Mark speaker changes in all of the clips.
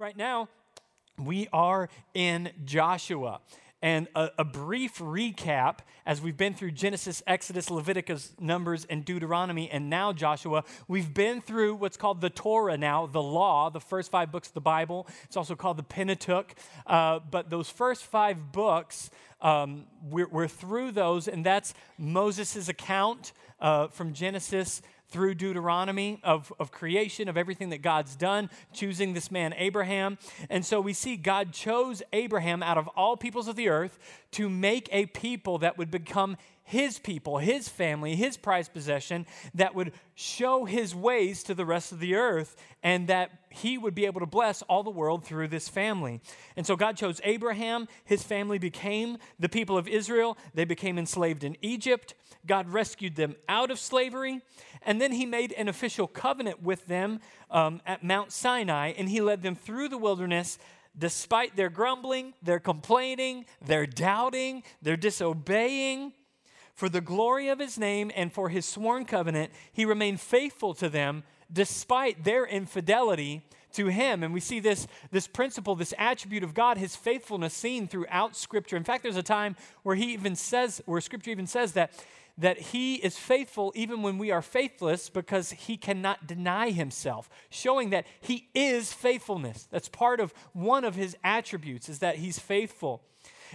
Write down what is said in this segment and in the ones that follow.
Speaker 1: Right now, we are in Joshua. And a, a, brief recap as we've been through Genesis, Exodus, Leviticus, Numbers, and Deuteronomy, and now Joshua. We've been through what's called the Torah now, the law, the first five books of the Bible. It's also called the Pentateuch. Uh, but those first five books, um, we're, we're, through those, and that's Moses' account uh, from Genesis through Deuteronomy of, of creation, of everything that God's done, choosing this man, Abraham. And so we see God chose Abraham out of all peoples of the earth to make a people that would become his people, his family, his prized possession, that would show his ways to the rest of the earth, and that he would be able to bless all the world through this family. And so God chose Abraham. His family became the people of Israel. They became enslaved in Egypt. God rescued them out of slavery. And then he made an official covenant with them um, at Mount Sinai, and he led them through the wilderness despite their grumbling, their complaining, their doubting, their disobeying. For the glory of his name and for his sworn covenant, he remained faithful to them despite their infidelity to him. And we see this, this principle, this attribute of God, his faithfulness seen throughout Scripture. In fact, there's a time where he even says, where Scripture even says that that he is faithful even when we are faithless because he cannot deny himself, showing that he is faithfulness. That's part of one of his attributes, is that he's faithful.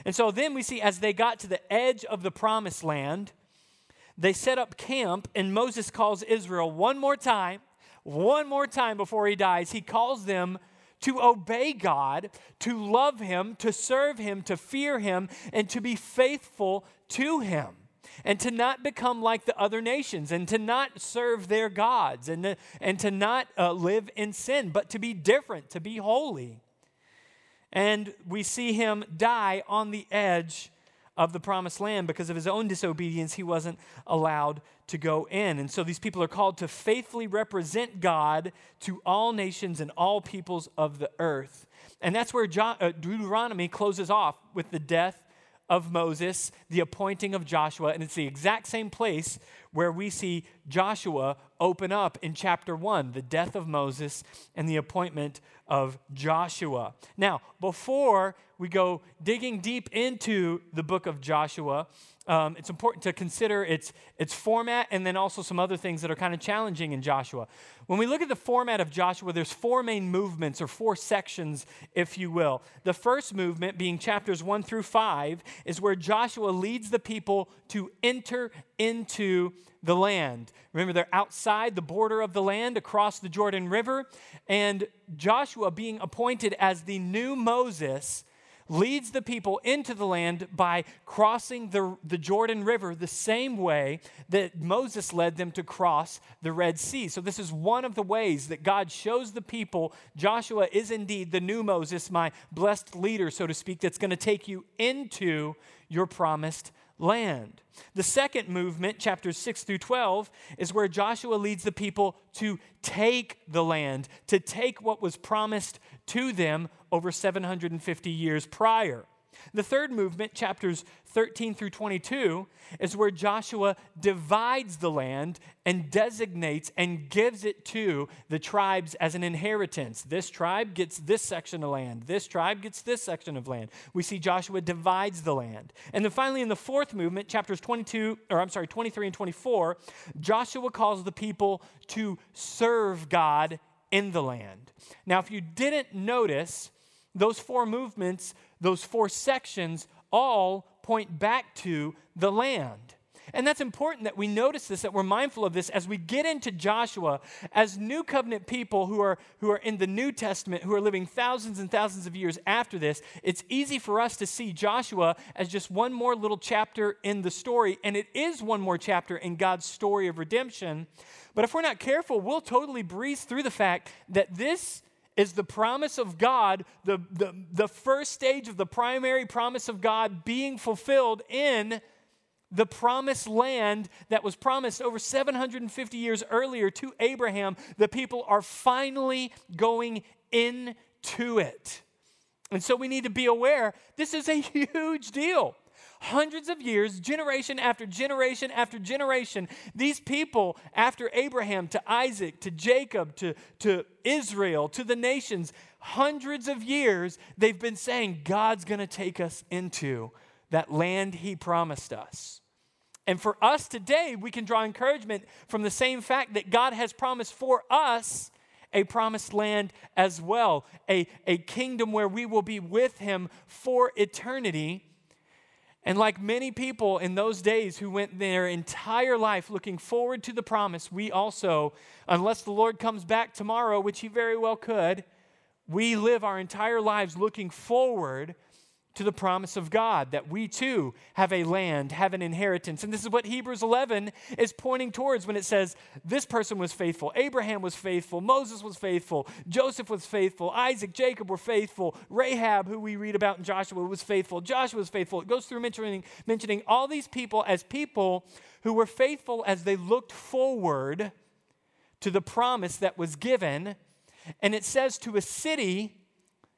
Speaker 1: And so then we see as they got to the edge of the promised land, they set up camp, and Moses calls Israel one more time, one more time before he dies. He calls them to obey God, to love him, to serve him, to fear him, and to be faithful to him and to not become like the other nations and to not serve their gods and to, and to not uh, live in sin, but to be different, to be holy. And we see him die on the edge of the promised land because of his own disobedience, he wasn't allowed to go in. And so these people are called to faithfully represent God to all nations and all peoples of the earth. And that's where uh, Deuteronomy closes off with the death of Moses, the appointing of Joshua, and it's the exact same place where we see Joshua open up in chapter 1, the death of Moses and the appointment of Joshua. Now, before we go digging deep into the book of Joshua, um, it's important to consider its, its format and then also some other things that are kind of challenging in Joshua. When we look at the format of Joshua, there's four main movements or four sections, if you will. The first movement, being chapters one through five, is where Joshua leads the people to enter into the land. Remember, they're outside the border of the land across the Jordan River, and Joshua, being appointed as the new Moses, leads the people into the land by crossing the, the Jordan River the same way that Moses led them to cross the Red Sea. So, this is one of the ways that God shows the people Joshua is indeed the new Moses, my blessed leader, so to speak, that's going to take you into your promised land. The second movement, chapters 6 through 12, is where Joshua leads the people to take the land, to take what was promised to them over 750 years prior. The third movement, chapters 13 through 22, is where Joshua divides the land and designates and gives it to the tribes as an inheritance. This tribe gets this section of land, this tribe gets this section of land. We see Joshua divides the land. And then finally, in the fourth movement, chapters 22, or I'm sorry, 23 and 24, Joshua calls the people to serve God in the land. Now, if you didn't notice, those four movements, those four sections, all point back to the land. And that's important that we notice this, that we're mindful of this as we get into Joshua as new covenant people who are, who are in the New Testament, who are living thousands and thousands of years after this. It's easy for us to see Joshua as just one more little chapter in the story, and it is one more chapter in God's story of redemption. But if we're not careful, we'll totally breeze through the fact that this is the promise of God, the, the, the first stage of the primary promise of God being fulfilled in the promised land that was promised over 750 years earlier to Abraham. The people are finally going into it. And so we need to be aware this is a huge deal hundreds of years, generation after generation after generation, these people, after Abraham to Isaac to Jacob to, to Israel to the nations, hundreds of years, they've been saying God's going to take us into that land He promised us. And for us today, we can draw encouragement from the same fact that God has promised for us a promised land as well, a, a kingdom where we will be with Him for eternity. And like many people in those days who went their entire life looking forward to the promise, we also, unless the Lord comes back tomorrow, which He very well could, we live our entire lives looking forward to the promise of God that we too have a land, have an inheritance. And this is what Hebrews 11 is pointing towards when it says, This person was faithful. Abraham was faithful. Moses was faithful. Joseph was faithful. Isaac, Jacob were faithful. Rahab, who we read about in Joshua, was faithful. Joshua was faithful. It goes through mentioning, mentioning all these people as people who were faithful as they looked forward to the promise that was given. And it says to a city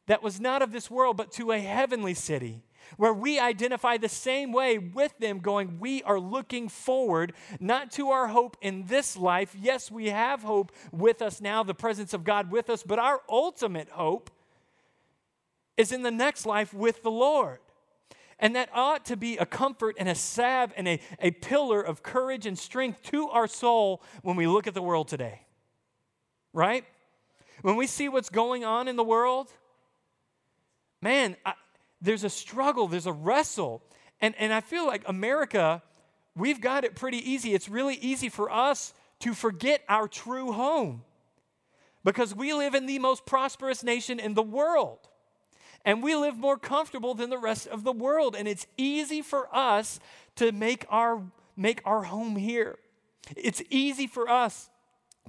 Speaker 1: that was not of this world, but to a heavenly city where we identify the same way with them, going, We are looking forward not to our hope in this life. Yes, we have hope with us now, the presence of God with us, but our ultimate hope is in the next life with the Lord. And that ought to be a comfort and a salve and a, a pillar of courage and strength to our soul when we look at the world today. Right? When we see what's going on in the world, man, I, there's a struggle, there's a wrestle. And, and I feel like America, we've got it pretty easy. It's really easy for us to forget our true home because we live in the most prosperous nation in the world. And we live more comfortable than the rest of the world. And it's easy for us to make our, make our home here. It's easy for us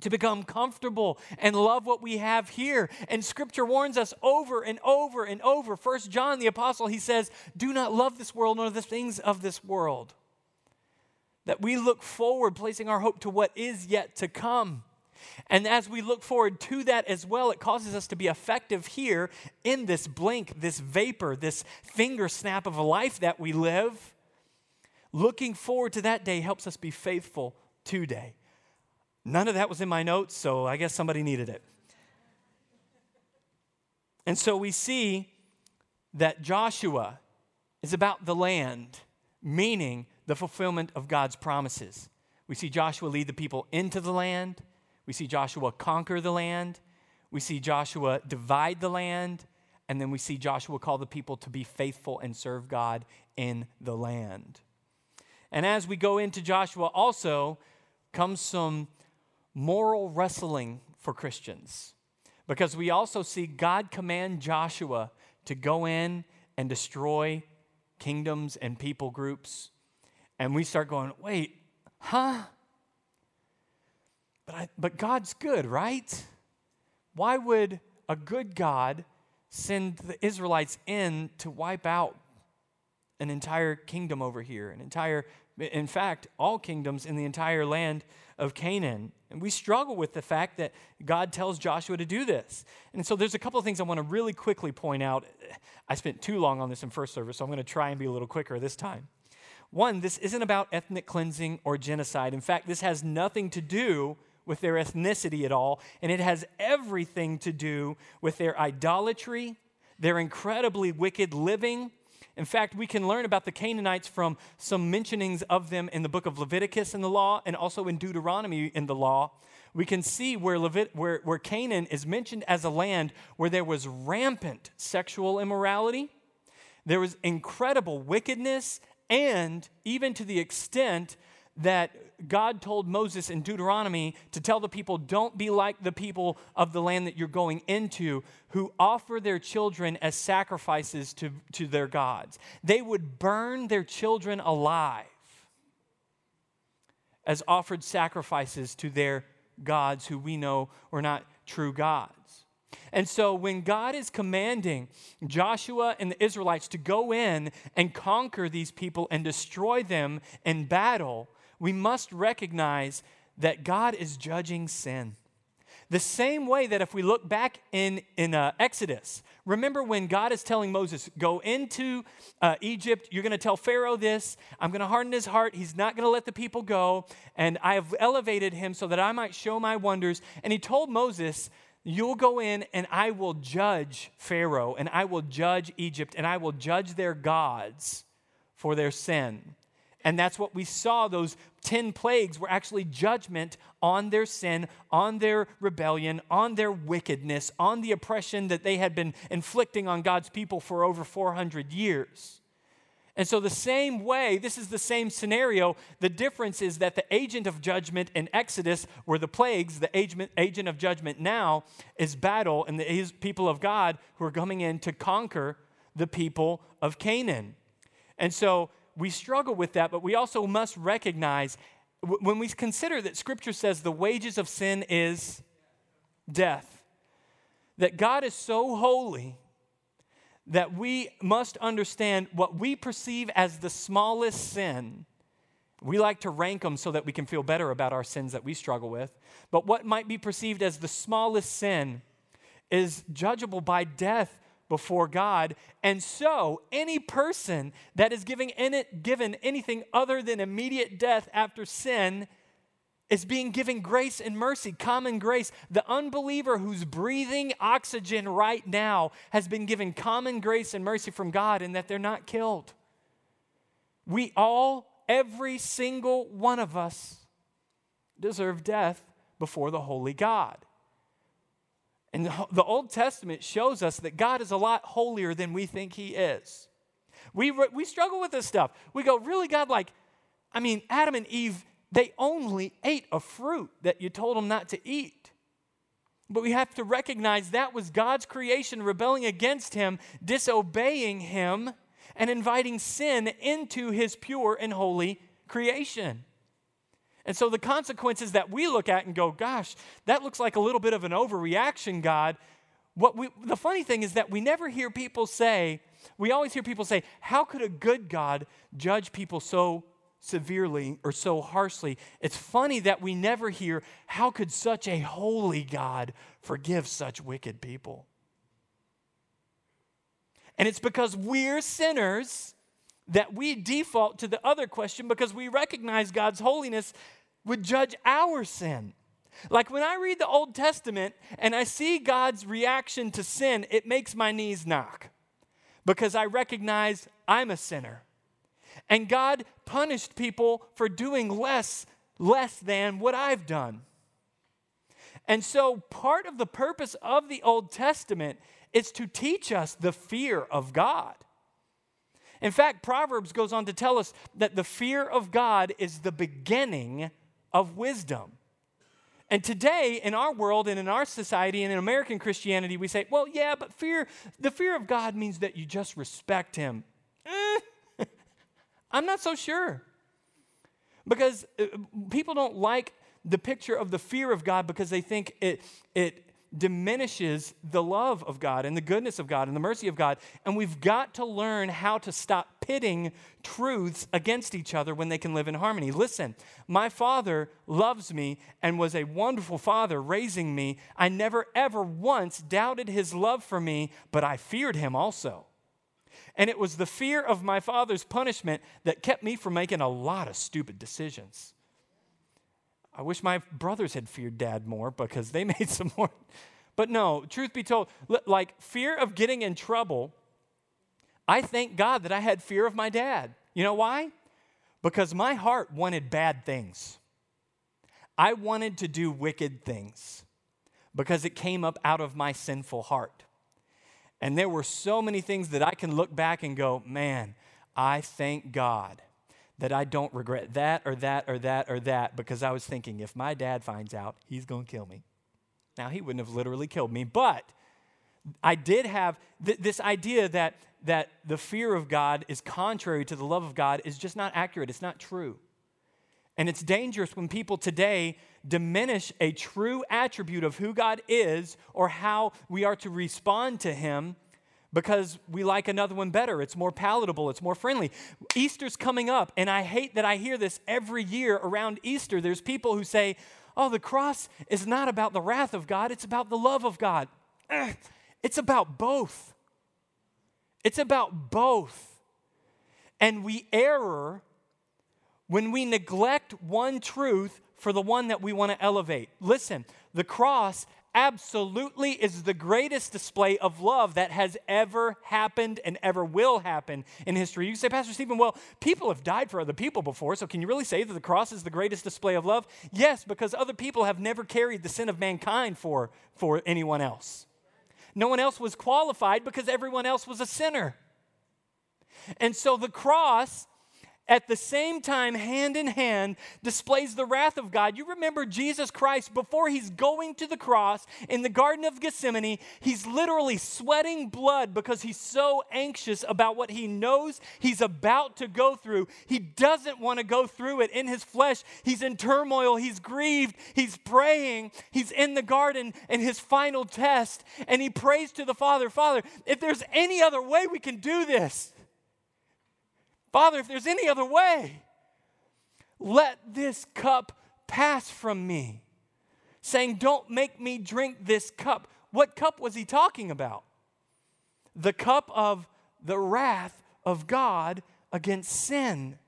Speaker 1: to become comfortable and love what we have here. And scripture warns us over and over and over. First John the apostle, he says, "Do not love this world nor the things of this world." That we look forward placing our hope to what is yet to come. And as we look forward to that as well, it causes us to be effective here in this blink, this vapor, this finger snap of a life that we live. Looking forward to that day helps us be faithful today. None of that was in my notes, so I guess somebody needed it. And so we see that Joshua is about the land, meaning the fulfillment of God's promises. We see Joshua lead the people into the land. We see Joshua conquer the land. We see Joshua divide the land. And then we see Joshua call the people to be faithful and serve God in the land. And as we go into Joshua, also comes some moral wrestling for Christians because we also see God command Joshua to go in and destroy kingdoms and people groups. And we start going, wait, huh? But, I, but God's good, right? Why would a good God send the Israelites in to wipe out an entire kingdom over here, an entire, in fact, all kingdoms in the entire land of Canaan? And we struggle with the fact that God tells Joshua to do this. And so there's a couple of things I want to really quickly point out. I spent too long on this in first service, so I'm going to try and be a little quicker this time. One, this isn't about ethnic cleansing or genocide. In fact, this has nothing to do with their ethnicity at all, and it has everything to do with their idolatry, their incredibly wicked living, in fact, we can learn about the Canaanites from some mentionings of them in the book of Leviticus in the law and also in Deuteronomy in the law. We can see where, Levit- where, where Canaan is mentioned as a land where there was rampant sexual immorality, there was incredible wickedness, and even to the extent that God told Moses in Deuteronomy to tell the people, don't be like the people of the land that you're going into who offer their children as sacrifices to, to their gods. They would burn their children alive as offered sacrifices to their gods who we know were not true gods. And so, when God is commanding Joshua and the Israelites to go in and conquer these people and destroy them in battle, we must recognize that God is judging sin. The same way that if we look back in, in uh, Exodus, remember when God is telling Moses, Go into uh, Egypt, you're going to tell Pharaoh this, I'm going to harden his heart, he's not going to let the people go, and I have elevated him so that I might show my wonders. And he told Moses You'll go in and I will judge Pharaoh and I will judge Egypt and I will judge their gods for their sin. And that's what we saw. Those 10 plagues were actually judgment on their sin, on their rebellion, on their wickedness, on the oppression that they had been inflicting on God's people for over 400 years. And so, the same way, this is the same scenario. The difference is that the agent of judgment in Exodus were the plagues. The agent, of judgment now is battle and the people of God who are coming in to conquer the people of Canaan. And so, we struggle with that, but we also must recognize when we consider that Scripture says the wages of sin is death, that God is so holy that we must understand what we perceive as the smallest sin. We like to rank them so that we can feel better about our sins that we struggle with. But what might be perceived as the smallest sin is judgeable by death before God. And so, any person that is giving given anything other than immediate death after sin is being given grace and mercy, common grace. The unbeliever who's breathing oxygen right now has been given common grace and mercy from God in that they're not killed. We all, every single one of us, deserve death before the holy God. And the Old Testament shows us that God is a lot holier than we think He is. We, we struggle with this stuff. We go, really, God, like, I mean, Adam and Eve they only ate a fruit that you told them not to eat. But we have to recognize that was God's creation rebelling against Him, disobeying Him, and inviting sin into His pure and holy creation. And so the consequences that we look at and go, gosh, that looks like a little bit of an overreaction, God. What we, the funny thing is that we never hear people say, we always hear people say, how could a good God judge people so severely or so harshly. It's funny that we never hear, how could such a holy God forgive such wicked people? And it's because we're sinners that we default to the other question because we recognize God's holiness would judge our sin. Like when I read the Old Testament and I see God's reaction to sin, it makes my knees knock because I recognize I'm a sinner. And God punished people for doing less, less than what I've done. And so, part of the purpose of the Old Testament is to teach us the fear of God. In fact, Proverbs goes on to tell us that the fear of God is the beginning of wisdom. And today, in our world and in our society and in American Christianity, we say, well, yeah, but fear, the fear of God means that you just respect Him. Eh, I'm not so sure. Because uh, people don't like the picture of the fear of God because they think it, it diminishes the love of God and the goodness of God and the mercy of God. And we've got to learn how to stop pitting truths against each other when they can live in harmony. Listen, my father loves me and was a wonderful father raising me. I never ever once doubted his love for me, but I feared him also. And it was the fear of my father's punishment that kept me from making a lot of stupid decisions. I wish my brothers had feared dad more because they made some more. But no, truth be told, like fear of getting in trouble, I thank God that I had fear of my dad. You know why? Because my heart wanted bad things. I wanted to do wicked things because it came up out of my sinful heart. And there were so many things that I can look back and go, man, I thank God that I don't regret that or that or that or that because I was thinking if my dad finds out, he's going to kill me. Now, he wouldn't have literally killed me, but I did have th- this idea that, that the fear of God is contrary to the love of God is just not accurate. It's not true. And it's dangerous when people today diminish a true attribute of who God is or how we are to respond to Him because we like another one better. It's more palatable, it's more friendly. Easter's coming up, and I hate that I hear this every year around Easter. There's people who say, Oh, the cross is not about the wrath of God, it's about the love of God. It's about both. It's about both. And we err when we neglect one truth for the one that we want to elevate. Listen, the cross absolutely is the greatest display of love that has ever happened and ever will happen in history. You say, Pastor Stephen, well, people have died for other people before, so can you really say that the cross is the greatest display of love? Yes, because other people have never carried the sin of mankind for, for anyone else. No one else was qualified because everyone else was a sinner. And so the cross at the same time, hand in hand, displays the wrath of God. You remember Jesus Christ before he's going to the cross in the Garden of Gethsemane, he's literally sweating blood because he's so anxious about what he knows he's about to go through. He doesn't want to go through it in his flesh. He's in turmoil, he's grieved, he's praying, he's in the garden in his final test, and he prays to the Father Father, if there's any other way we can do this, Father, if there's any other way, let this cup pass from me. Saying, Don't make me drink this cup. What cup was he talking about? The cup of the wrath of God against sin.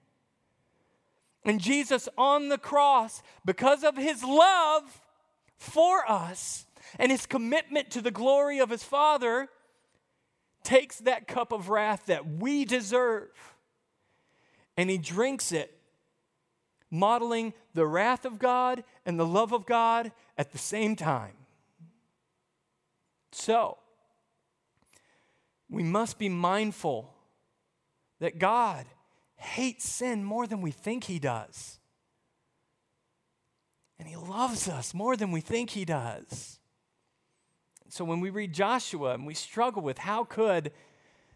Speaker 1: And Jesus on the cross, because of his love for us and his commitment to the glory of his Father, takes that cup of wrath that we deserve and he drinks it, modeling the wrath of God and the love of God at the same time. So, we must be mindful that God hates sin more than we think he does. And he loves us more than we think he does. So when we read Joshua and we struggle with how could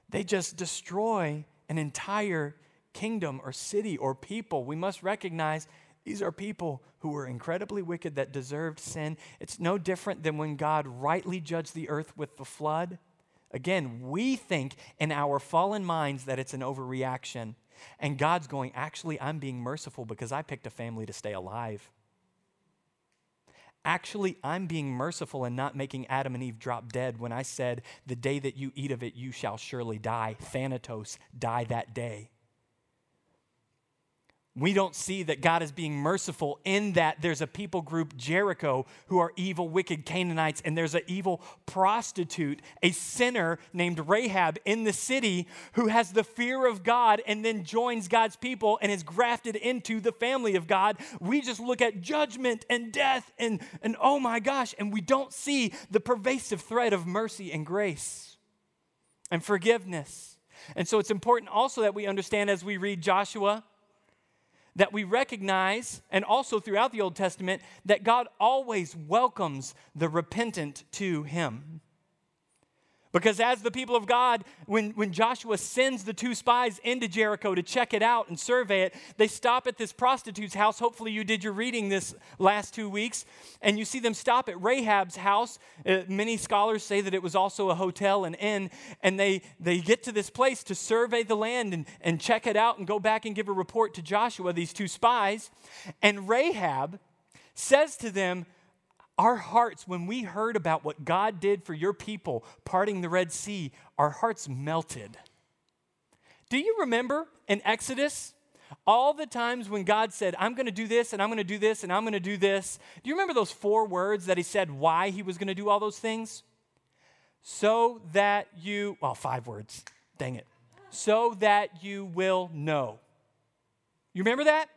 Speaker 1: they just destroy an entire kingdom or city or people, we must recognize these are people who were incredibly wicked that deserved sin. It's no different than when God rightly judged the earth with the flood. Again, we think in our fallen minds that it's an overreaction. And God's going, actually, I'm being merciful because I picked a family to stay alive. Actually, I'm being merciful and not making Adam and Eve drop dead when I said, The day that you eat of it, you shall surely die. Thanatos, die that day we don't see that God is being merciful in that there's a people group, Jericho, who are evil, wicked Canaanites, and there's an evil prostitute, a sinner named Rahab in the city who has the fear of God and then joins God's people and is grafted into the family of God. We just look at judgment and death and, and oh my gosh, and we don't see the pervasive thread of mercy and grace and forgiveness. And so it's important also that we understand as we read Joshua that we recognize, and also throughout the Old Testament, that God always welcomes the repentant to Him. Because as the people of God, when, when Joshua sends the two spies into Jericho to check it out and survey it, they stop at this prostitute's house. Hopefully, you did your reading this last two weeks. And you see them stop at Rahab's house. Uh, many scholars say that it was also a hotel, an inn. And they, they get to this place to survey the land and, and check it out and go back and give a report to Joshua, these two spies. And Rahab says to them, our hearts, when we heard about what God did for your people parting the Red Sea, our hearts melted. Do you remember in Exodus all the times when God said, I'm going to do this and I'm going to do this and I'm going to do this? Do you remember those four words that He said why He was going to do all those things? So that you, well, five words, dang it. So that you will know. You remember that?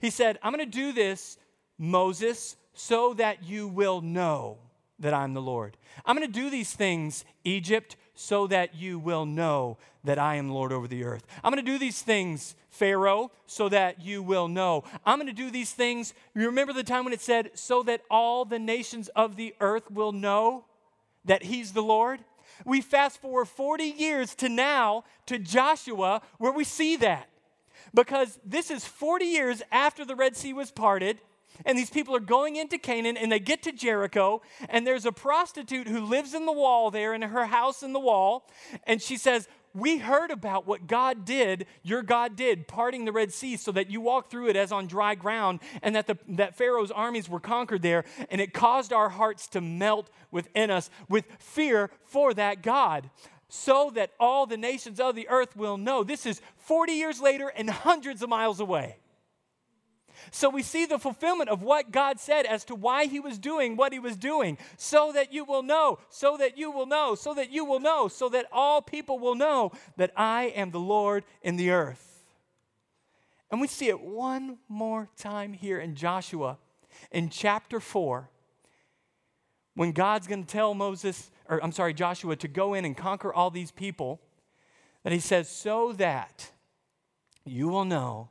Speaker 1: He said, I'm going to do this, Moses, so that you will know that I'm the Lord. I'm going to do these things, Egypt, so that you will know that I am Lord over the earth. I'm going to do these things, Pharaoh, so that you will know. I'm going to do these things. You remember the time when it said, so that all the nations of the earth will know that He's the Lord? We fast forward 40 years to now, to Joshua, where we see that. Because this is 40 years after the Red Sea was parted and these people are going into Canaan and they get to Jericho and there's a prostitute who lives in the wall there in her house in the wall and she says, "We heard about what God did, your God did, parting the Red Sea so that you walk through it as on dry ground and that the that Pharaoh's armies were conquered there and it caused our hearts to melt within us with fear for that God." So that all the nations of the earth will know. This is 40 years later and hundreds of miles away. So we see the fulfillment of what God said as to why he was doing what he was doing, so that you will know, so that you will know, so that you will know, so that all people will know that I am the Lord in the earth. And we see it one more time here in Joshua in chapter 4 when God's going to tell Moses, or I'm sorry, Joshua, to go in and conquer all these people, that he says, so that you will know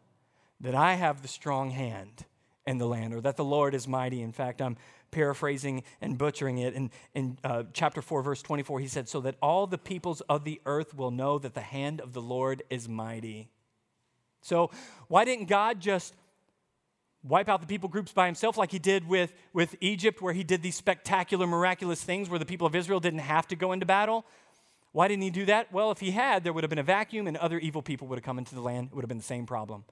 Speaker 1: that I have the strong hand in the land, or that the Lord is mighty. In fact, I'm paraphrasing and butchering it. In, in uh, chapter 4, verse 24, he said, So that all the peoples of the earth will know that the hand of the Lord is mighty. So, why didn't God just wipe out the people groups by himself like he did with, with Egypt, where he did these spectacular, miraculous things where the people of Israel didn't have to go into battle? Why didn't he do that? Well, if he had, there would have been a vacuum and other evil people would have come into the land. It would have been the same problem.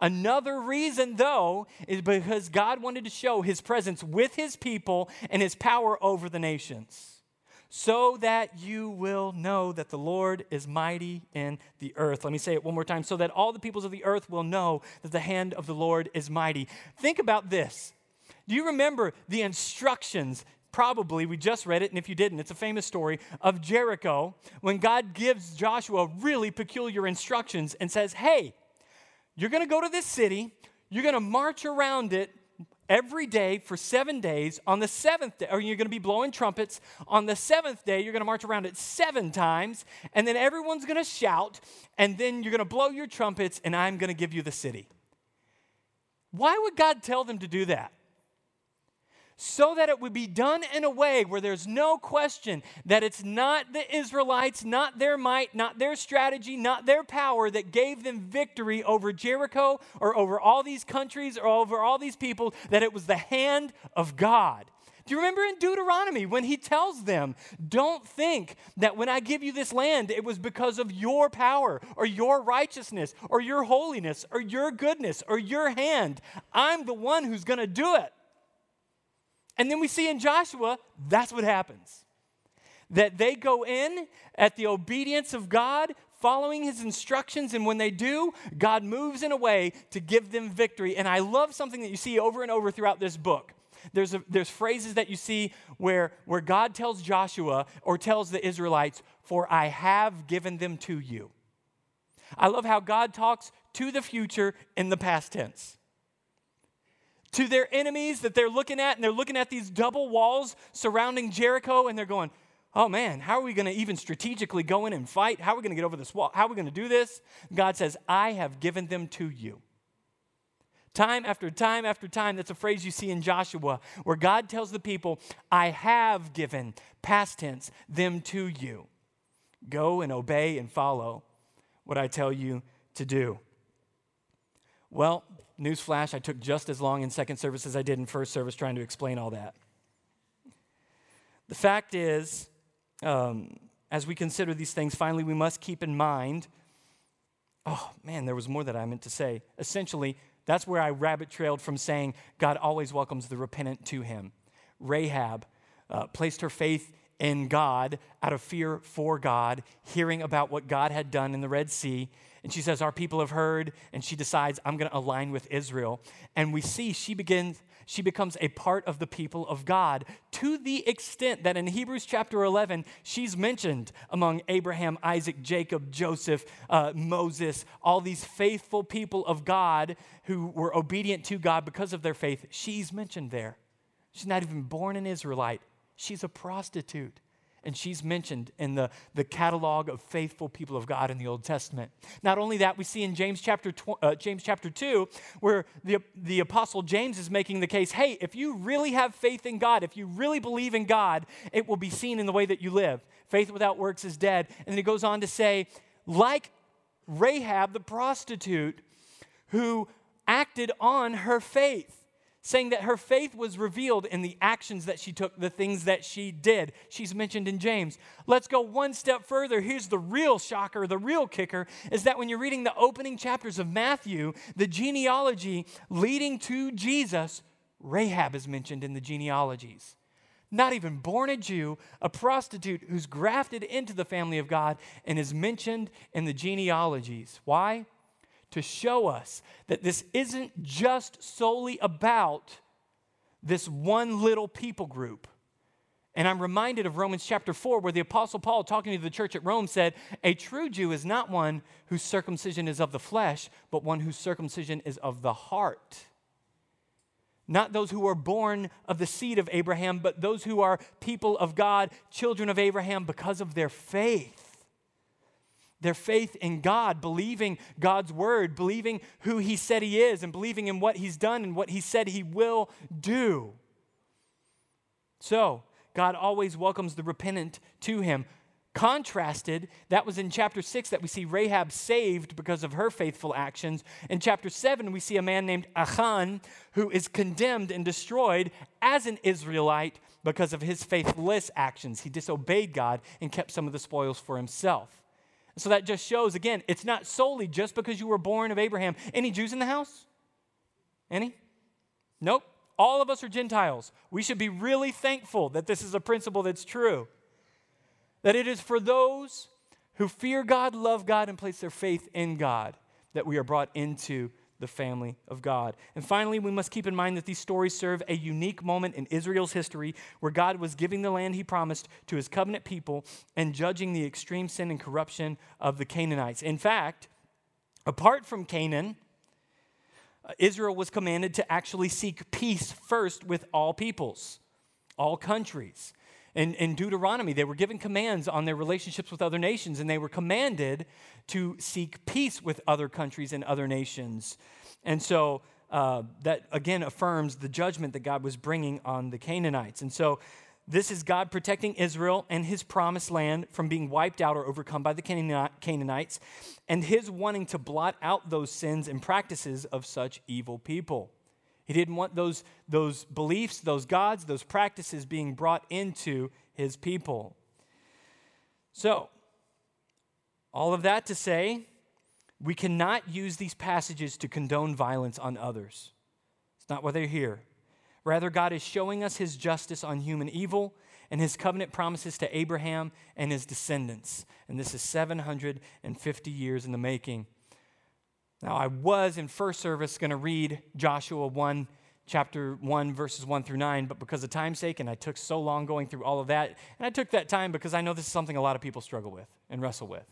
Speaker 1: Another reason, though, is because God wanted to show his presence with his people and his power over the nations so that you will know that the Lord is mighty in the earth. Let me say it one more time so that all the peoples of the earth will know that the hand of the Lord is mighty. Think about this. Do you remember the instructions? Probably, we just read it, and if you didn't, it's a famous story of Jericho when God gives Joshua really peculiar instructions and says, Hey, you're gonna go to this city, you're gonna march around it every day for seven days. On the seventh day, or you're going to be blowing trumpets. On the seventh day, you're going to march around it seven times, and then everyone's going to shout, and then you're going to blow your trumpets, and I'm going to give you the city. Why would God tell them to do that? So that it would be done in a way where there's no question that it's not the Israelites, not their might, not their strategy, not their power that gave them victory over Jericho or over all these countries or over all these people, that it was the hand of God. Do you remember in Deuteronomy when he tells them, Don't think that when I give you this land, it was because of your power or your righteousness or your holiness or your goodness or your hand. I'm the one who's going to do it. And then we see in Joshua, that's what happens. That they go in at the obedience of God, following his instructions, and when they do, God moves in a way to give them victory. And I love something that you see over and over throughout this book. There's, a, there's phrases that you see where, where God tells Joshua or tells the Israelites, For I have given them to you. I love how God talks to the future in the past tense to their enemies that they're looking at, and they're looking at these double walls surrounding Jericho, and they're going, Oh man, how are we going to even strategically go in and fight? How are we going to get over this wall? How are we going to do this? God says, I have given them to you. Time after time after time, that's a phrase you see in Joshua, where God tells the people, I have given, past tense, them to you. Go and obey and follow what I tell you to do. Well, newsflash, I took just as long in second service as I did in first service trying to explain all that. The fact is, um, as we consider these things, finally, we must keep in mind oh, man, there was more that I meant to say. Essentially, that's where I rabbit trailed from saying God always welcomes the repentant to him. Rahab uh, placed her faith in God out of fear for God, hearing about what God had done in the Red Sea. And she says, Our people have heard. And she decides, I'm going to align with Israel. And we see she begins, she becomes a part of the people of God to the extent that in Hebrews chapter 11, she's mentioned among Abraham, Isaac, Jacob, Joseph, uh, Moses, all these faithful people of God who were obedient to God because of their faith. She's mentioned there. She's not even born an Israelite, she's a prostitute and she's mentioned in the, the catalog of faithful people of God in the Old Testament. Not only that, we see in James chapter, tw- uh, James chapter 2, where the, the Apostle James is making the case hey, if you really have faith in God, if you really believe in God, it will be seen in the way that you live. Faith without works is dead. And then he goes on to say, like Rahab the prostitute, who acted on her faith saying that her faith was revealed in the actions that she took, the things that she did. She's mentioned in James. Let's go one step further. Here's the real shocker, the real kicker is that when you're reading the opening chapters of Matthew, the genealogy leading to Jesus, Rahab is mentioned in the genealogies. Not even born a Jew, a prostitute who's grafted into the family of God and is mentioned in the genealogies. Why? To show us that this isn't just solely about this one little people group. And I'm reminded of Romans chapter 4, where the Apostle Paul, talking to the church at Rome, said, A true Jew is not one whose circumcision is of the flesh, but one whose circumcision is of the heart. Not those who are born of the seed of Abraham, but those who are people of God, children of Abraham, because of their faith their faith in God, believing God's word, believing who He said He is, and believing in what He's done and what He said He will do. So, God always welcomes the repentant to Him. Contrasted, that was in chapter 6 that we see Rahab saved because of her faithful actions. In chapter 7, we see a man named Achan who is condemned and destroyed as an Israelite because of his faithless actions. He disobeyed God and kept some of the spoils for himself. So that just shows, again, it's not solely just because you were born of Abraham. Any Jews in the house? Any? Nope. All of us are Gentiles. We should be really thankful that this is a principle that's true. That it is for those who fear God, love God, and place their faith in God that we are brought into the family of God. And finally, we must keep in mind that these stories serve a unique moment in Israel's history where God was giving the land he promised to his covenant people and judging the extreme sin and corruption of the Canaanites. In fact, apart from Canaan, uh, Israel was commanded to actually seek peace first with all peoples, all countries. In, in, Deuteronomy, they were given commands on their relationships with other nations, and they were commanded to seek peace with other countries and other nations. And so uh, that again affirms the judgment that God was bringing on the Canaanites. And so this is God protecting Israel and his promised land from being wiped out or overcome by the Canaanites, and his wanting to blot out those sins and practices of such evil people. He didn't want those, those beliefs, those gods, those practices being brought into his people. So, all of that to say, we cannot use these passages to condone violence on others. It's not why they're here. Rather, God is showing us his justice on human evil and his covenant promises to Abraham and his descendants. And this is 750 years in the making. Now, I was in first service going to read Joshua 1, chapter 1, verses 1 through 9, but because of time's sake, and I took so long going through all of that, and I took that time because I know this is something a lot of people struggle with and wrestle with.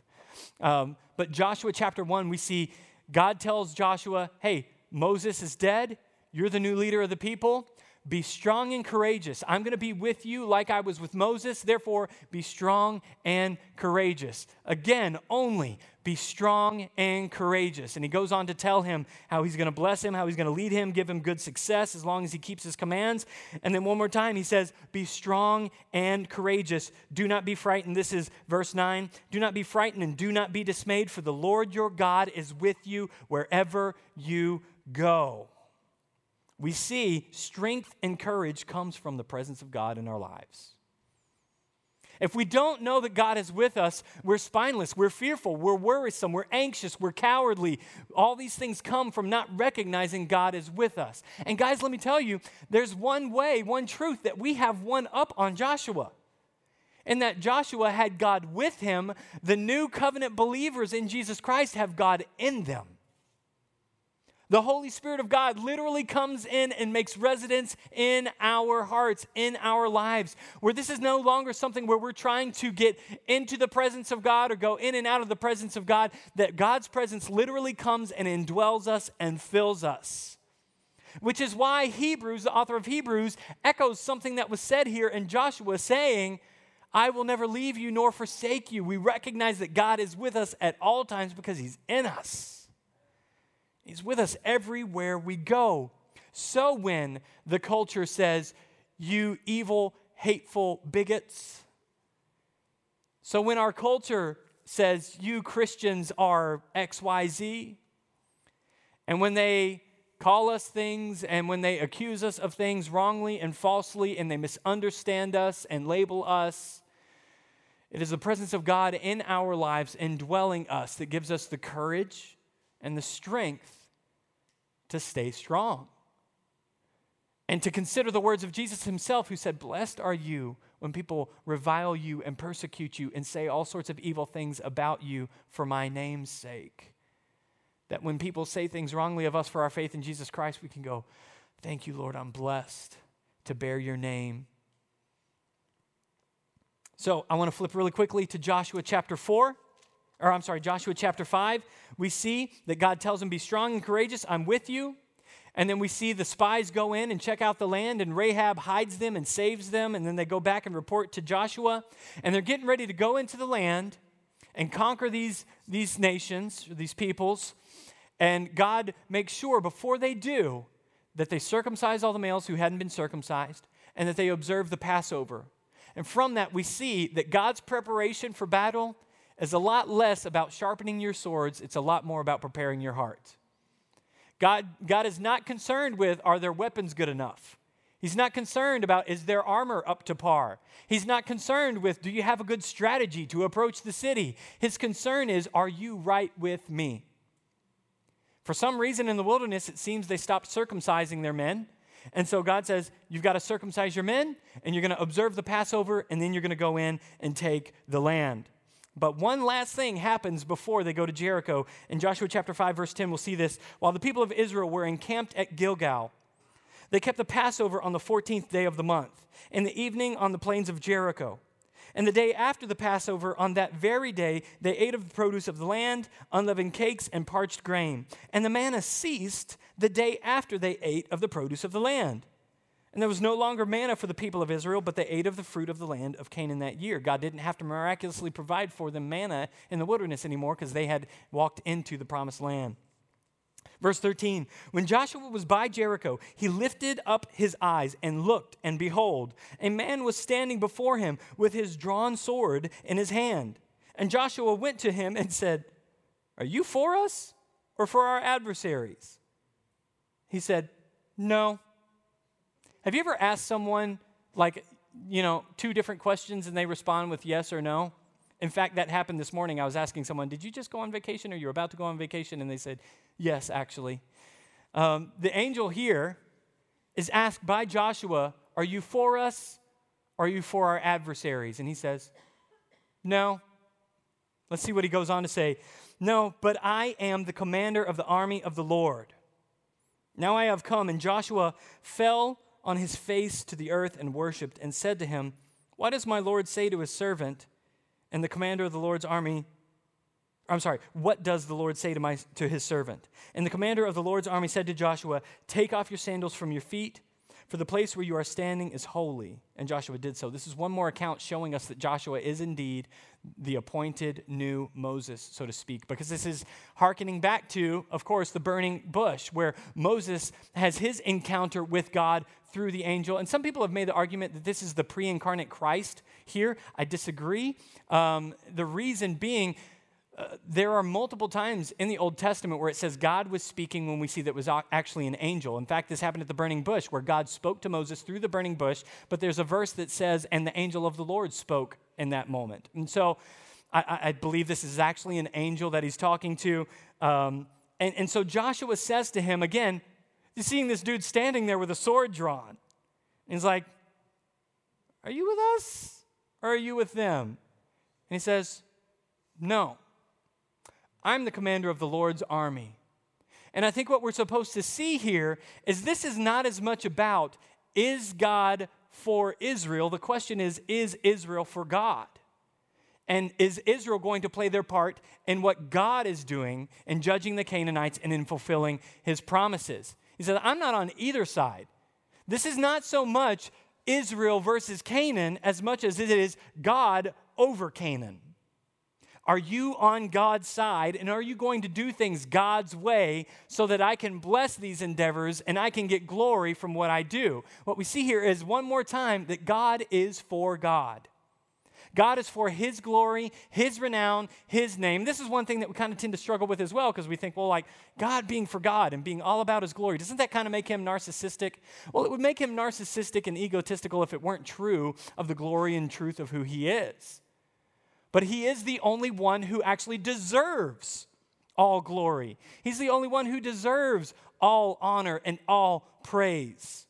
Speaker 1: Um, but Joshua chapter 1, we see God tells Joshua, hey, Moses is dead. You're the new leader of the people. Be strong and courageous. I'm going to be with you like I was with Moses. Therefore, be strong and courageous. Again, only be strong and courageous. And he goes on to tell him how he's going to bless him, how he's going to lead him, give him good success as long as he keeps his commands. And then one more time, he says, Be strong and courageous. Do not be frightened. This is verse 9. Do not be frightened and do not be dismayed, for the Lord your God is with you wherever you go we see strength and courage comes from the presence of God in our lives. If we don't know that God is with us, we're spineless, we're fearful, we're worrisome, we're anxious, we're cowardly. All these things come from not recognizing God is with us. And guys, let me tell you, there's one way, one truth that we have one up on Joshua. And that Joshua had God with him, the new covenant believers in Jesus Christ have God in them. The Holy Spirit of God literally comes in and makes residence in our hearts, in our lives, where this is no longer something where we're trying to get into the presence of God or go in and out of the presence of God, that God's presence literally comes and indwells us and fills us. Which is why Hebrews, the author of Hebrews, echoes something that was said here in Joshua, saying, I will never leave you nor forsake you. We recognize that God is with us at all times because He's in us. He's with us everywhere we go. So when the culture says, you evil, hateful bigots, so when our culture says, you Christians are XYZ, and when they call us things and when they accuse us of things wrongly and falsely and they misunderstand us and label us, it is the presence of God in our lives indwelling us that gives us the courage and the strength to stay strong. And to consider the words of Jesus himself, who said, Blessed are you when people revile you and persecute you and say all sorts of evil things about you for my name's sake. That when people say things wrongly of us for our faith in Jesus Christ, we can go, Thank you, Lord, I'm blessed to bear your name. So I want to flip really quickly to Joshua chapter 4 or I'm sorry, Joshua chapter 5, we see that God tells him, Be strong and courageous, I'm with you. And then we see the spies go in and check out the land, and Rahab hides them and saves them. And then they go back and report to Joshua. And they're getting ready to go into the land and conquer these, these nations, these peoples. And God makes sure before they do that they circumcise all the males who hadn't been circumcised and that they observe the Passover. And from that, we see that God's preparation for battle is a lot less about sharpening your swords, it's a lot more about preparing your heart. God, God is not concerned with are their weapons good enough? He's not concerned about is their armor up to par? He's not concerned with do you have a good strategy to approach the city? His concern is are you right with me? For some reason in the wilderness, it seems they stopped circumcising their men. And so God says, You've got to circumcise your men, and you're going to observe the Passover, and then you're going to go in and take the land. But one last thing happens before they go to Jericho. In Joshua chapter 5, verse 10, we'll see this. While the people of Israel were encamped at Gilgal, they kept the Passover on the 14th day of the month, in the evening on the plains of Jericho. And the day after the Passover, on that very day, they ate of the produce of the land, unleavened cakes, and parched grain. And the manna ceased the day after they ate of the produce of the land. And there was no longer manna for the people of Israel, but they ate of the fruit of the land of Canaan that year. God didn't have to miraculously provide for them manna in the wilderness anymore because they had walked into the promised land. Verse 13 When Joshua was by Jericho, he lifted up his eyes and looked, and behold, a man was standing before him with his drawn sword in his hand. And Joshua went to him and said, Are you for us or for our adversaries? He said, No have you ever asked someone, like, you know, two different questions and they respond with yes or no? In fact, that happened this morning. I was asking someone, Did you just go on vacation or you're about to go on vacation? And they said, Yes, actually. Um, the angel here is asked by Joshua, Are you for us are you for our adversaries? And he says, No. Let's see what he goes on to say. No, but I am the commander of the army of the Lord. Now I have come. And Joshua fell on his face to the earth and worshipped, and said to him, Why does my Lord say to his servant and the commander of the Lord's army, I'm sorry, what does the Lord say to, my, to his servant? And the commander of the Lord's army said to Joshua, Take off your sandals from your feet, for the place where you are standing is holy. And Joshua did so. This is one more account showing us that Joshua is indeed the appointed new Moses, so to speak, because this is hearkening back to, of course, the burning bush, where Moses has his encounter with God through the angel. And some people have made the argument that this is the pre incarnate Christ here. I disagree. Um, the reason being, uh, there are multiple times in the Old Testament where it says God was speaking when we see that was actually an angel. In fact, this happened at the burning bush where God spoke to Moses through the burning bush, but there's a verse that says, and the angel of the Lord spoke in that moment. And so I, I believe this is actually an angel that he's talking to. Um, and, and so Joshua says to him again, He's seeing this dude standing there with a sword drawn. And he's like, Are you with us or are you with them? And he says, No. I'm the commander of the Lord's army. And I think what we're supposed to see here is this is not as much about is God for Israel? The question is, is Israel for God? And is Israel going to play their part in what God is doing in judging the Canaanites and in fulfilling his promises? He says, I'm not on either side. This is not so much Israel versus Canaan as much as it is God over Canaan. Are you on God's side and are you going to do things God's way so that I can bless these endeavors and I can get glory from what I do? What we see here is one more time that God is for God. God is for His glory, His renown, His name. This is one thing that we kind of tend to struggle with as well because we think, well, like God being for God and being all about His glory, doesn't that kind of make Him narcissistic? Well, it would make Him narcissistic and egotistical if it weren't true of the glory and truth of who He is. But He is the only one who actually deserves all glory, He's the only one who deserves all honor and all praise.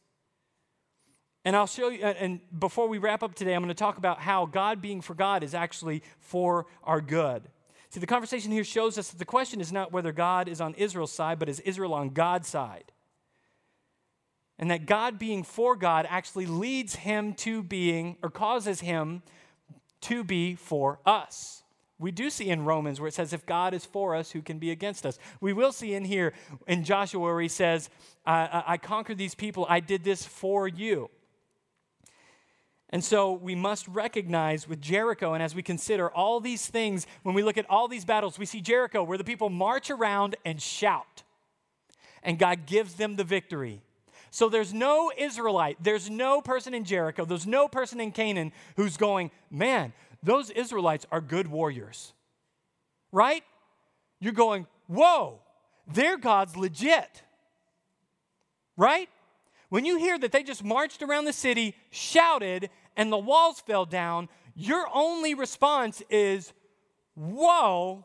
Speaker 1: And I'll show you, and before we wrap up today, I'm going to talk about how God being for God is actually for our good. See, the conversation here shows us that the question is not whether God is on Israel's side, but is Israel on God's side. And that God being for God actually leads him to being, or causes him to be for us. We do see in Romans where it says, if God is for us, who can be against us? We will see in here in Joshua where he says, I, I conquered these people, I did this for you. And so we must recognize with Jericho, and as we consider all these things, when we look at all these battles, we see Jericho where the people march around and shout, and God gives them the victory. So there's no Israelite, there's no person in Jericho, there's no person in Canaan who's going, man, those Israelites are good warriors. Right? You're going, whoa, their God's legit. Right? When you hear that they just marched around the city, shouted, and the walls fell down, your only response is, whoa,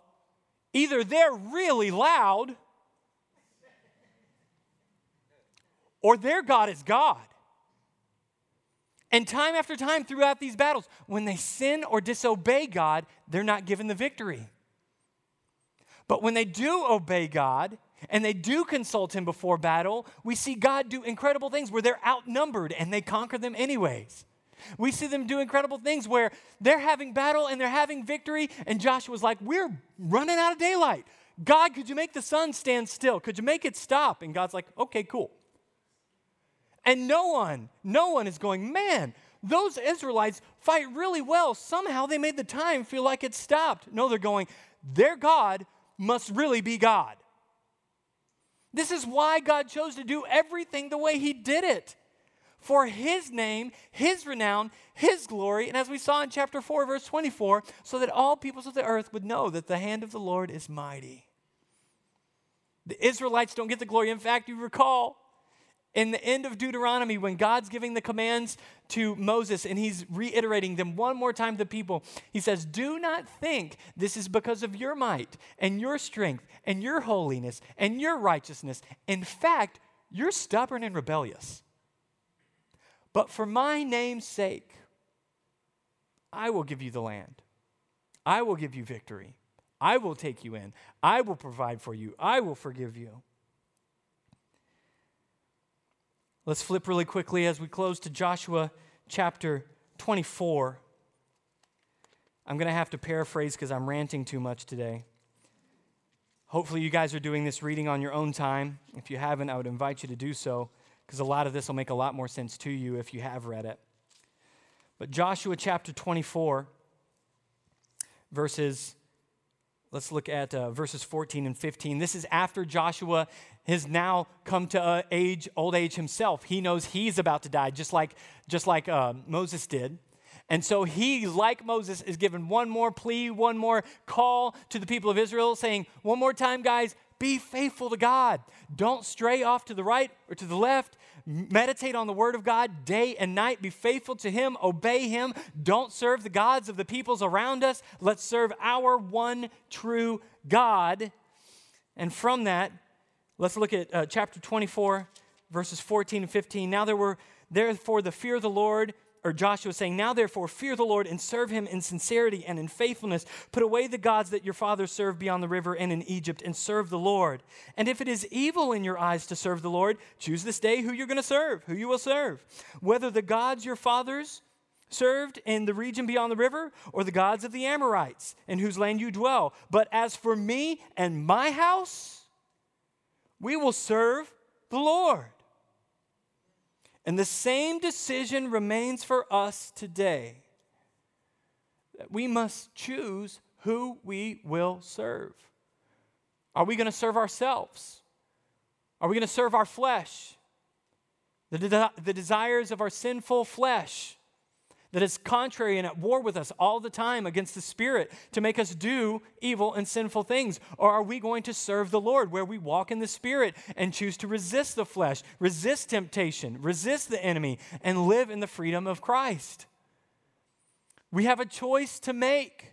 Speaker 1: either they're really loud or their God is God. And time after time throughout these battles, when they sin or disobey God, they're not given the victory. But when they do obey God and they do consult Him before battle, we see God do incredible things where they're outnumbered and they conquer them anyways. We see them do incredible things where they're having battle and they're having victory, and Joshua's like, We're running out of daylight. God, could you make the sun stand still? Could you make it stop? And God's like, Okay, cool. And no one, no one is going, man, those Israelites fight really well. Somehow they made the time feel like it stopped. No, they're going, their God must really be God. This is why God chose to do everything the way He did it for His name, His renown, His glory, and as we saw in chapter 4, verse 24, so that all peoples of the earth would know that the hand of the Lord is mighty. The Israelites don't get the glory. In fact, you recall in the end of Deuteronomy, when God's giving the commands to Moses and he's reiterating them one more time to the people, he says, Do not think this is because of your might and your strength and your holiness and your righteousness. In fact, you're stubborn and rebellious. But for my name's sake, I will give you the land. I will give you victory. I will take you in. I will provide for you. I will forgive you. Let's flip really quickly as we close to Joshua chapter 24. I'm going to have to paraphrase because I'm ranting too much today. Hopefully, you guys are doing this reading on your own time. If you haven't, I would invite you to do so because a lot of this will make a lot more sense to you if you have read it. But Joshua chapter 24, verses Let's look at uh, verses 14 and 15. This is after Joshua has now come to uh, age, old age himself. He knows he's about to die, just like, just like uh, Moses did. And so he, like Moses, is given one more plea, one more call to the people of Israel, saying, One more time, guys, be faithful to God. Don't stray off to the right or to the left. Meditate on the word of God day and night. Be faithful to Him. Obey Him. Don't serve the gods of the peoples around us. Let's serve our one true God. And from that, let's look at uh, chapter 24, verses 14 and 15. Now there were, therefore, the fear of the Lord or Joshua saying, Now therefore fear the Lord and serve him in sincerity and in faithfulness. Put away the gods that your fathers served beyond the river and in Egypt and serve the Lord. And if it is evil in your eyes to serve the Lord, choose this day who you're going to serve, who you will serve. Whether the gods your fathers served in the region beyond the river or the gods of the Amorites in whose land you dwell. But as for me and my house, we will serve the Lord. And the same decision remains for us today that we must choose who we will serve. Are we going to serve ourselves? Are we going to serve our flesh? The, de- the desires of our sinful flesh? That is contrary and at war with us all the time against the Spirit to make us do evil and sinful things? Or are we going to serve the Lord where we walk in the Spirit and choose to resist the flesh, resist temptation, resist the enemy, and live in the freedom of Christ? We have a choice to make.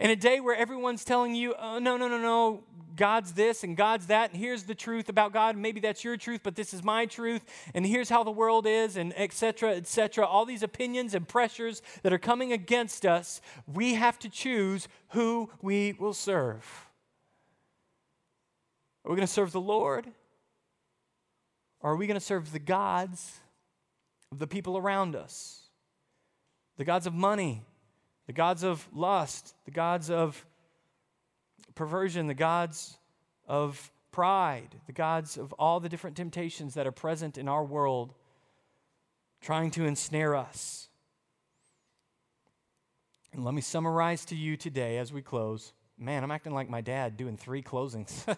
Speaker 1: In a day where everyone's telling you, oh, no, no, no, no, God's this and God's that, and here's the truth about God. Maybe that's your truth, but this is my truth, and here's how the world is, and etc. etc. All these opinions and pressures that are coming against us, we have to choose who we will serve. Are we going to serve the Lord? Or are we going to serve the gods of the people around us? The gods of money, the gods of lust, the gods of perversion, the gods of pride, the gods of all the different temptations that are present in our world, trying to ensnare us. And let me summarize to you today as we close. Man, I'm acting like my dad doing three closings.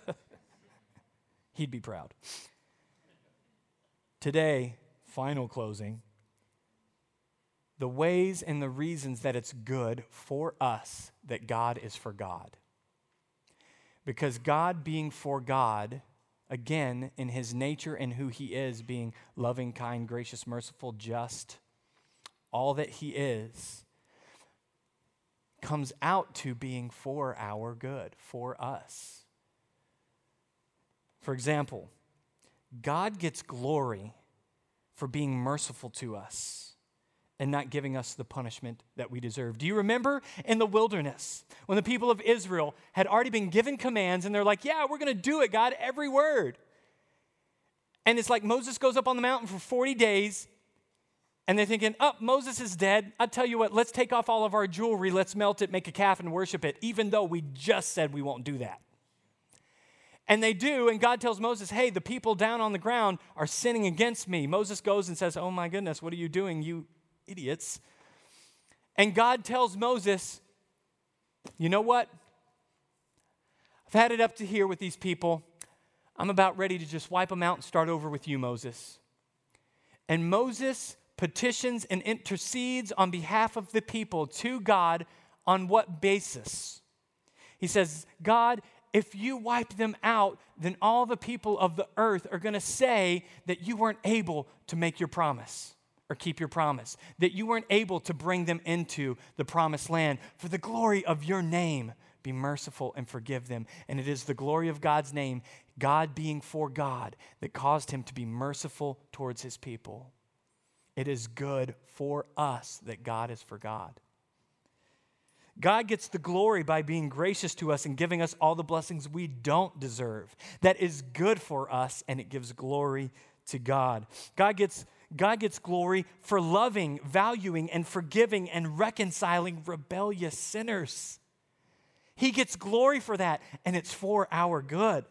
Speaker 1: He'd be proud. Today, final closing the ways and the reasons that it's good for us that God is for God. Because God being for God, again, in his nature and who he is, being loving, kind, gracious, merciful, just, all that he is, comes out to being for our good, for us. For example, God gets glory for being merciful to us and not giving us the punishment that we deserve. Do you remember in the wilderness when the people of Israel had already been given commands and they're like, Yeah, we're going to do it, God, every word. And it's like Moses goes up on the mountain for 40 days and they're thinking, Oh, Moses is dead. I tell you what, let's take off all of our jewelry, let's melt it, make a calf, and worship it, even though we just said we won't do that. And they do, and God tells Moses, Hey, the people down on the ground are sinning against me. Moses goes and says, Oh my goodness, what are you doing? You idiots. And God tells Moses, You know what? I've had it up to here with these people. I'm about ready to just wipe them out and start over with you, Moses. And Moses petitions and intercedes on behalf of the people to God on what basis? He says, God, if you wipe them out, then all the people of the earth are going to say that you weren't able to make your promise or keep your promise, that you weren't able to bring them into the promised land. For the glory of your name, be merciful and forgive them. And it is the glory of God's name, God being for God, that caused him to be merciful towards his people. It is good for us that God is for God. God gets the glory by being gracious to us and giving us all the blessings we don't deserve. That is good for us and it gives glory to God. God gets God gets glory for loving, valuing, and forgiving and reconciling rebellious sinners. He gets glory for that, and it's for our good.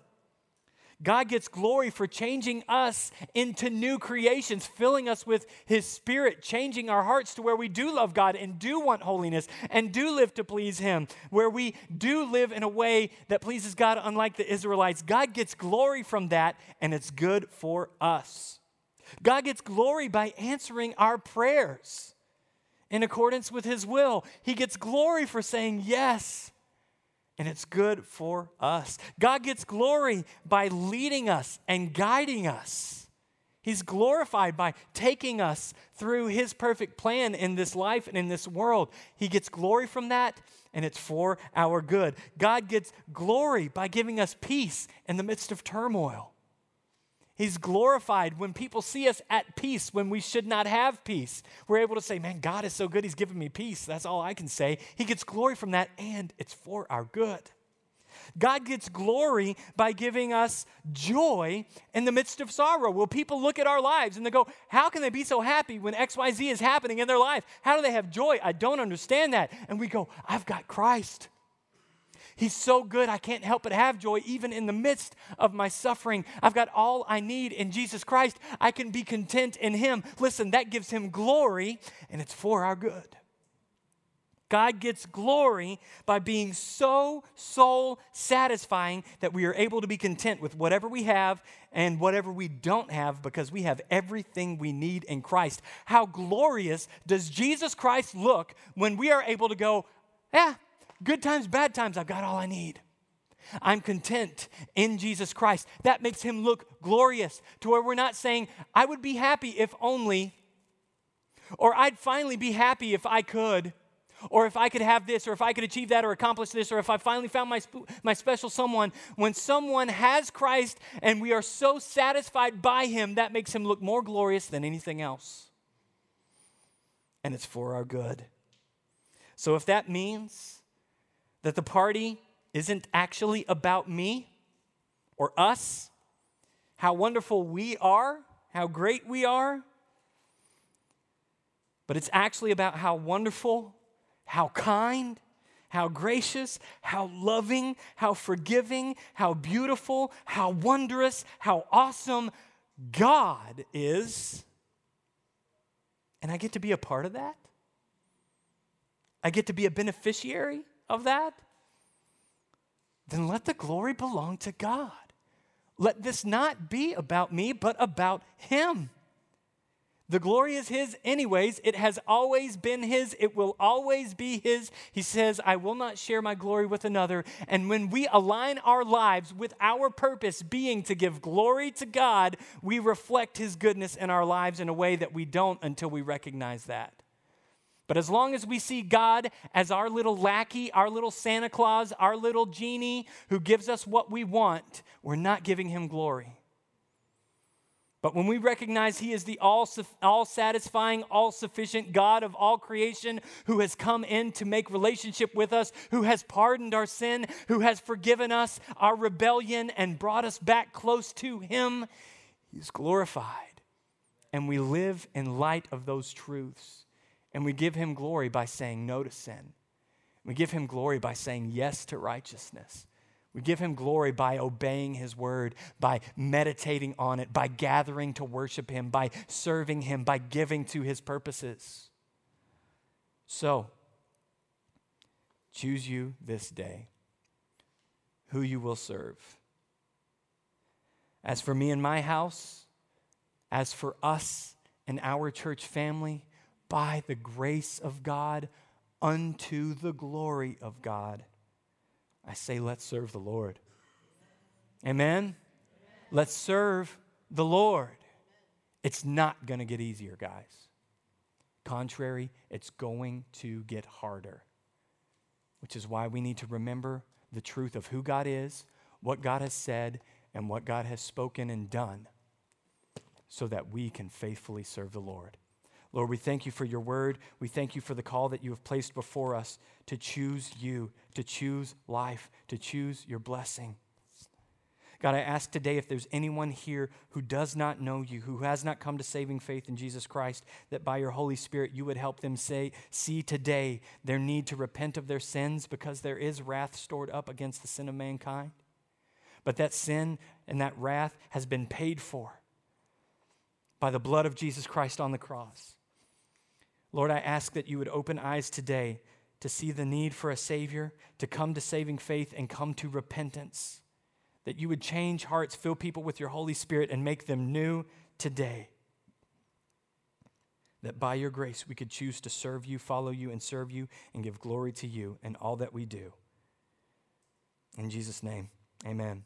Speaker 1: God gets glory for changing us into new creations, filling us with His Spirit, changing our hearts to where we do love God and do want holiness and do live to please Him, where we do live in a way that pleases God, unlike the Israelites. God gets glory from that, and it's good for us. God gets glory by answering our prayers in accordance with His will. He gets glory for saying yes, and it's good for us. God gets glory by leading us and guiding us. He's glorified by taking us through His perfect plan in this life and in this world. He gets glory from that, and it's for our good. God gets glory by giving us peace in the midst of turmoil. He's glorified when people see us at peace when we should not have peace. We're able to say, Man, God is so good, He's given me peace. That's all I can say. He gets glory from that, and it's for our good. God gets glory by giving us joy in the midst of sorrow. Will people look at our lives and they go, How can they be so happy when XYZ is happening in their life? How do they have joy? I don't understand that. And we go, I've got Christ. He's so good, I can't help but have joy even in the midst of my suffering. I've got all I need in Jesus Christ. I can be content in Him. Listen, that gives Him glory, and it's for our good. God gets glory by being so soul satisfying that we are able to be content with whatever we have and whatever we don't have because we have everything we need in Christ. How glorious does Jesus Christ look when we are able to go, yeah, Good times, bad times, I've got all I need. I'm content in Jesus Christ. That makes him look glorious to where we're not saying, I would be happy if only, or I'd finally be happy if I could, or if I could have this, or if I could achieve that, or accomplish this, or if I finally found my, sp- my special someone. When someone has Christ and we are so satisfied by him, that makes him look more glorious than anything else. And it's for our good. So if that means that the party isn't actually about me or us, how wonderful we are, how great we are, but it's actually about how wonderful, how kind, how gracious, how loving, how forgiving, how beautiful, how wondrous, how awesome God is. And I get to be a part of that. I get to be a beneficiary of that. Then let the glory belong to God. Let this not be about me, but about Him. The glory is His, anyways. It has always been His. It will always be His. He says, I will not share my glory with another. And when we align our lives with our purpose being to give glory to God, we reflect His goodness in our lives in a way that we don't until we recognize that. But as long as we see God as our little lackey, our little Santa Claus, our little genie who gives us what we want, we're not giving Him glory. But when we recognize He is the all, all satisfying, all sufficient God of all creation who has come in to make relationship with us, who has pardoned our sin, who has forgiven us our rebellion and brought us back close to Him, He's glorified. And we live in light of those truths. And we give Him glory by saying no to sin. We give Him glory by saying yes to righteousness. We give him glory by obeying his word, by meditating on it, by gathering to worship him, by serving him, by giving to his purposes. So, choose you this day who you will serve. As for me and my house, as for us and our church family, by the grace of God, unto the glory of God I say, let's serve the Lord. Amen? Amen. Let's serve the Lord. It's not going to get easier, guys. Contrary, it's going to get harder, which is why we need to remember the truth of who God is, what God has said, and what God has spoken and done so that we can faithfully serve the Lord. Lord, we thank you for your word. We thank you for the call that you have placed before us to choose you, to choose life, to choose your blessing. God, I ask today if there's anyone here who does not know you, who has not come to saving faith in Jesus Christ, that by your Holy Spirit you would help them say, see today their need to repent of their sins because there is wrath stored up against the sin of mankind. But that sin and that wrath has been paid for by the blood of Jesus Christ on the cross. Lord, I ask that you would open eyes today to see the need for a Savior, to come to saving faith and come to repentance. That you would change hearts, fill people with your Holy Spirit, and make them new today. That by your grace we could choose to serve you, follow you, and serve you, and give glory to you in all that we do. In Jesus' name, amen.